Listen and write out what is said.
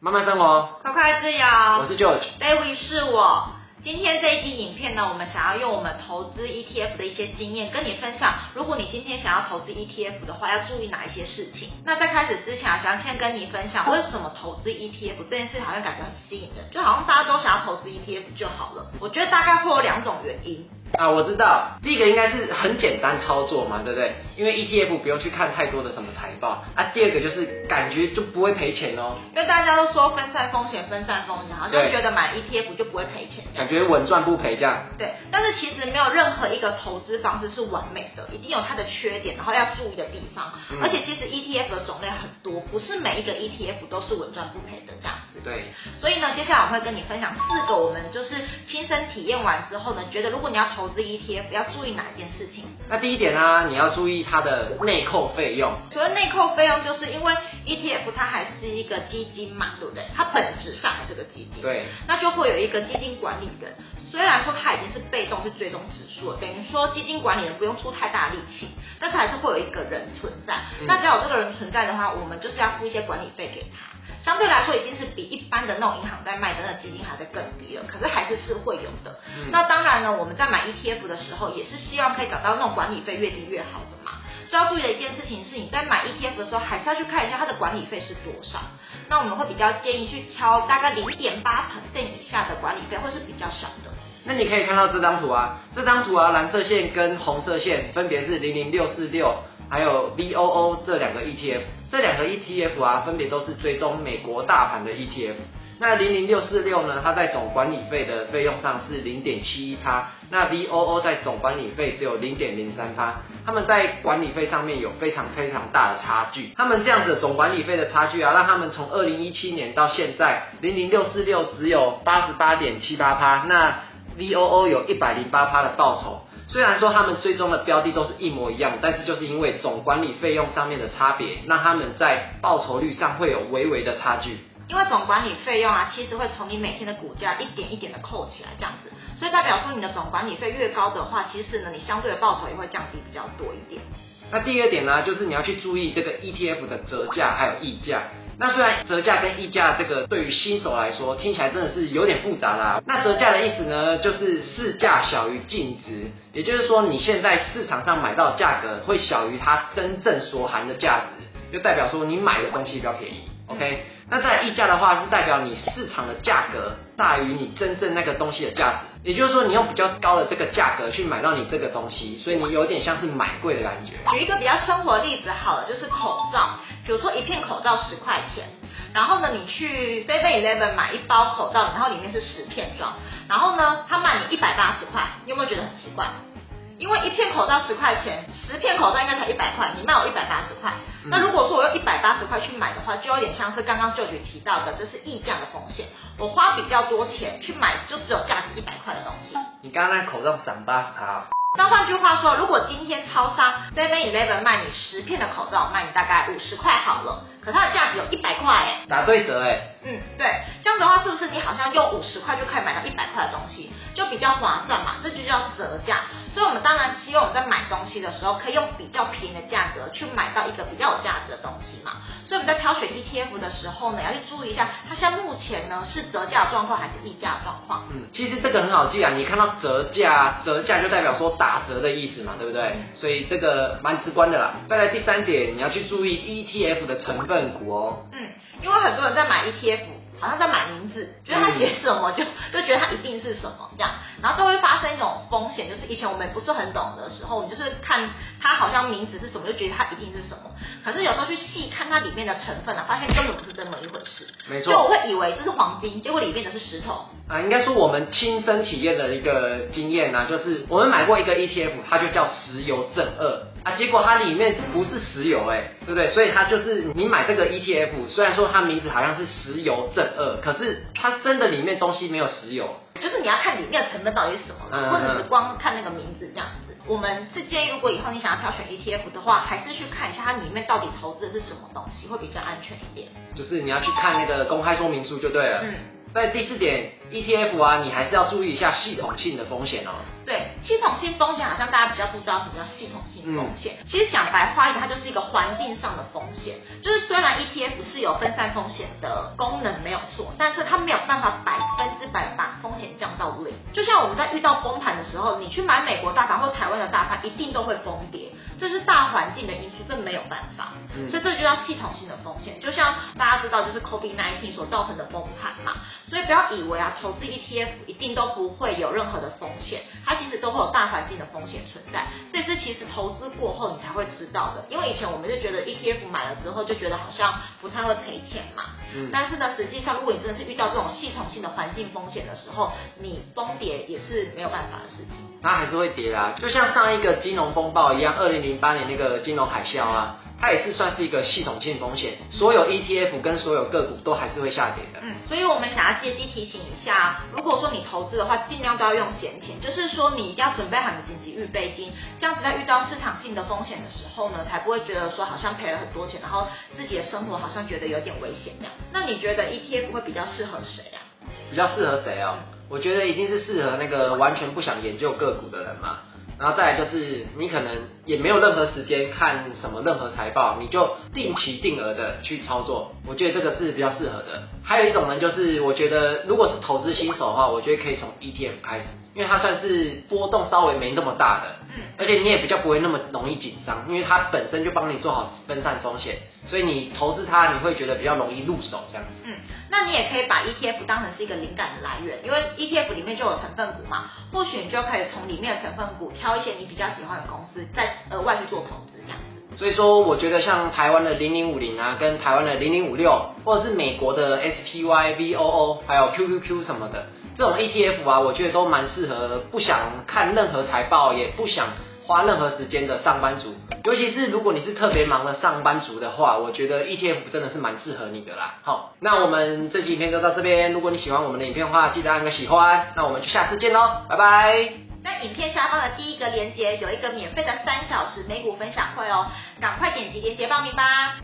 慢慢生活，快快自由。我是 George，David 是我。今天这一集影片呢，我们想要用我们投资 ETF 的一些经验跟你分享。如果你今天想要投资 ETF 的话，要注意哪一些事情？那在开始之前啊，想要先跟你分享为什么投资 ETF 这件事好像感觉很吸引人，就好像大家都想要投资 ETF 就好了。我觉得大概会有两种原因。啊，我知道，第一个应该是很简单操作嘛，对不对？因为 ETF 不用去看太多的什么财报啊。第二个就是感觉就不会赔钱哦，因为大家都说分散风险，分散风险，好像觉得买 ETF 就不会赔钱，感觉稳赚不赔这样。对，但是其实没有任何一个投资方式是完美的，一定有它的缺点，然后要注意的地方。嗯、而且其实 ETF 的种类很多，不是每一个 ETF 都是稳赚不赔的这样子。对，所以呢，接下来我会跟你分享四个我们就是亲身体验完之后呢，觉得如果你要投资 ETF，要注意哪一件事情？那第一点呢、啊，你要注意它的内扣费用。所谓内扣费用，就是因为 ETF 它还是一个基金嘛，对不对？它本质上还是个基金。对。那就会有一个基金管理人，虽然说它已经是被动去追踪指数了，等于说基金管理人不用出太大力气，但是还是会有一个人存在。嗯、那只要有这个人存在的话，我们就是要付一些管理费给他。相对来说，已经是比一般的那种银行在卖的那个基金还在更低了，可是还是是会有的。嗯、那当然呢，我们在买 ETF 的时候，也是希望可以找到那种管理费越低越好的嘛。需要注意的一件事情是，你在买 ETF 的时候，还是要去看一下它的管理费是多少。那我们会比较建议去挑大概零点八 percent 以下的管理费，会是比较少的。那你可以看到这张图啊，这张图啊，蓝色线跟红色线分别是零零六四六。还有 VOO 这两个 ETF，这两个 ETF 啊，分别都是追踪美国大盘的 ETF。那零零六四六呢，它在总管理费的费用上是零点七一趴，那 VOO 在总管理费只有零点零三趴，他们在管理费上面有非常非常大的差距。他们这样子总管理费的差距啊，让他们从二零一七年到现在，零零六四六只有八十八点七八趴，那 VOO 有一百零八趴的报酬。虽然说他们追踪的标的都是一模一样，但是就是因为总管理费用上面的差别，那他们在报酬率上会有微微的差距。因为总管理费用啊，其实会从你每天的股价一点一点的扣起来，这样子，所以代表说你的总管理费越高的话，其实呢，你相对的报酬也会降低比较多一点。那第二点呢，就是你要去注意这个 ETF 的折价还有溢价。那虽然折价跟溢价这个对于新手来说听起来真的是有点复杂啦。那折价的意思呢，就是市价小于净值，也就是说你现在市场上买到的价格会小于它真正所含的价值，就代表说你买的东西比较便宜。OK，那在溢价的话是代表你市场的价格大于你真正那个东西的价值，也就是说你用比较高的这个价格去买到你这个东西，所以你有点像是买贵的感觉。举一个比较生活例子好了，就是口罩。比如说一片口罩十块钱，然后呢，你去 Seven Eleven 买一包口罩，然后里面是十片装，然后呢，他卖你一百八十块，你有没有觉得很奇怪？因为一片口罩十块钱，十片口罩应该才一百块，你卖我一百八十块。嗯、那如果说我用一百八十块去买的话，就有点像是刚刚 George 提到的，这是溢价的风险。我花比较多钱去买，就只有价值一百块的东西。你刚刚那口罩涨八十趴。那换句话说，如果今天超商 Seven Eleven 卖你十片的口罩，卖你大概五十块好了，可它的价值有一百块哎，打对折哎。嗯，对，这样子的话，是不是你好像用五十块就可以买到一百块的东西，就比较划算嘛？这就叫折价。所以，我们当然希望我们在买东西的时候，可以用比较便宜的价格去买到一个比较有价值的东西嘛。在挑选 ETF 的时候呢，要去注意一下，它现在目前呢是折价状况还是溢价状况？嗯，其实这个很好记啊，你看到折价，折价就代表说打折的意思嘛，对不对？嗯、所以这个蛮直观的啦。再来第三点，你要去注意 ETF 的成分股哦。嗯，因为很多人在买 ETF。好像在买名字，觉得他写什么就就觉得他一定是什么这样，然后就会发生一种风险，就是以前我们不是很懂的时候，你就是看他好像名字是什么，就觉得他一定是什么。可是有时候去细看它里面的成分啊，发现根本不是这么一回事。没错。就我会以为这是黄金，结果里面的是石头。啊，应该说我们亲身体验的一个经验呢，就是我们买过一个 ETF，它就叫石油正二。啊，结果它里面不是石油，哎，对不对？所以它就是你买这个 ETF，虽然说它名字好像是石油正二，可是它真的里面东西没有石油。就是你要看里面的成分到底是什么，嗯、或者是光看那个名字这样子。我们是建议，如果以后你想要挑选 ETF 的话，还是去看一下它里面到底投资的是什么东西，会比较安全一点。就是你要去看那个公开说明书就对了。嗯。在第四点，ETF 啊，你还是要注意一下系统性的风险哦。对，系统性风险好像大家比较不知道什么叫系统性风险。嗯、其实讲白话一点，它就是一个环境上的风险。就是虽然 ETF 是有分散风险的功能没有错，但是它没有办法百分之百把风险降到零。就像我们在遇到崩盘的时候，你去买美国大盘或台湾的大盘，一定都会崩跌，这是大环境的因素，这没有办法。嗯，所以这就叫系统性的风险。就像大家知道，就是 COVID-19 所造成的崩盘嘛。所以不要以为啊，投资 ETF 一定都不会有任何的风险，它其实都会有大环境的风险存在。这是其实投资过后你才会知道的，因为以前我们就觉得 ETF 买了之后就觉得好像不太会赔钱嘛。嗯。但是呢，实际上如果你真的是遇到这种系统性的环境风险的时候，你崩跌也是没有办法的事情。那还是会跌啦，就像上一个金融风暴一样，二零零八年那个金融海啸啊。它也是算是一个系统性风险，所有 ETF 跟所有个股都还是会下跌的。嗯，所以我们想要借机提醒一下，如果说你投资的话，尽量都要用闲钱，就是说你一定要准备好你的紧急预备金，这样子在遇到市场性的风险的时候呢，才不会觉得说好像赔了很多钱，然后自己的生活好像觉得有点危险这样。那你觉得 ETF 会比较适合谁啊？比较适合谁哦？我觉得一定是适合那个完全不想研究个股的人嘛。然后再来就是，你可能也没有任何时间看什么任何财报，你就定期定额的去操作，我觉得这个是比较适合的。还有一种呢，就是我觉得如果是投资新手的话，我觉得可以从 ETF 开始，因为它算是波动稍微没那么大的，嗯，而且你也比较不会那么容易紧张，因为它本身就帮你做好分散风险，所以你投资它你会觉得比较容易入手这样子。嗯，那你也可以把 ETF 当成是一个灵感的来源，因为 ETF 里面就有成分股嘛，或许你就可以从里面的成分股挑一些你比较喜欢的公司，再额外去做投资这样子。所以说，我觉得像台湾的零零五零啊，跟台湾的零零五六，或者是美国的 SPY、VOO，还有 QQQ 什么的。这种 ETF 啊，我觉得都蛮适合不想看任何财报，也不想花任何时间的上班族。尤其是如果你是特别忙的上班族的话，我觉得 ETF 真的是蛮适合你的啦。好，那我们这期影片就到这边。如果你喜欢我们的影片的话，记得按个喜欢。那我们就下次见喽，拜拜。在影片下方的第一个链接有一个免费的三小时美股分享会哦，赶快点击链接报名吧。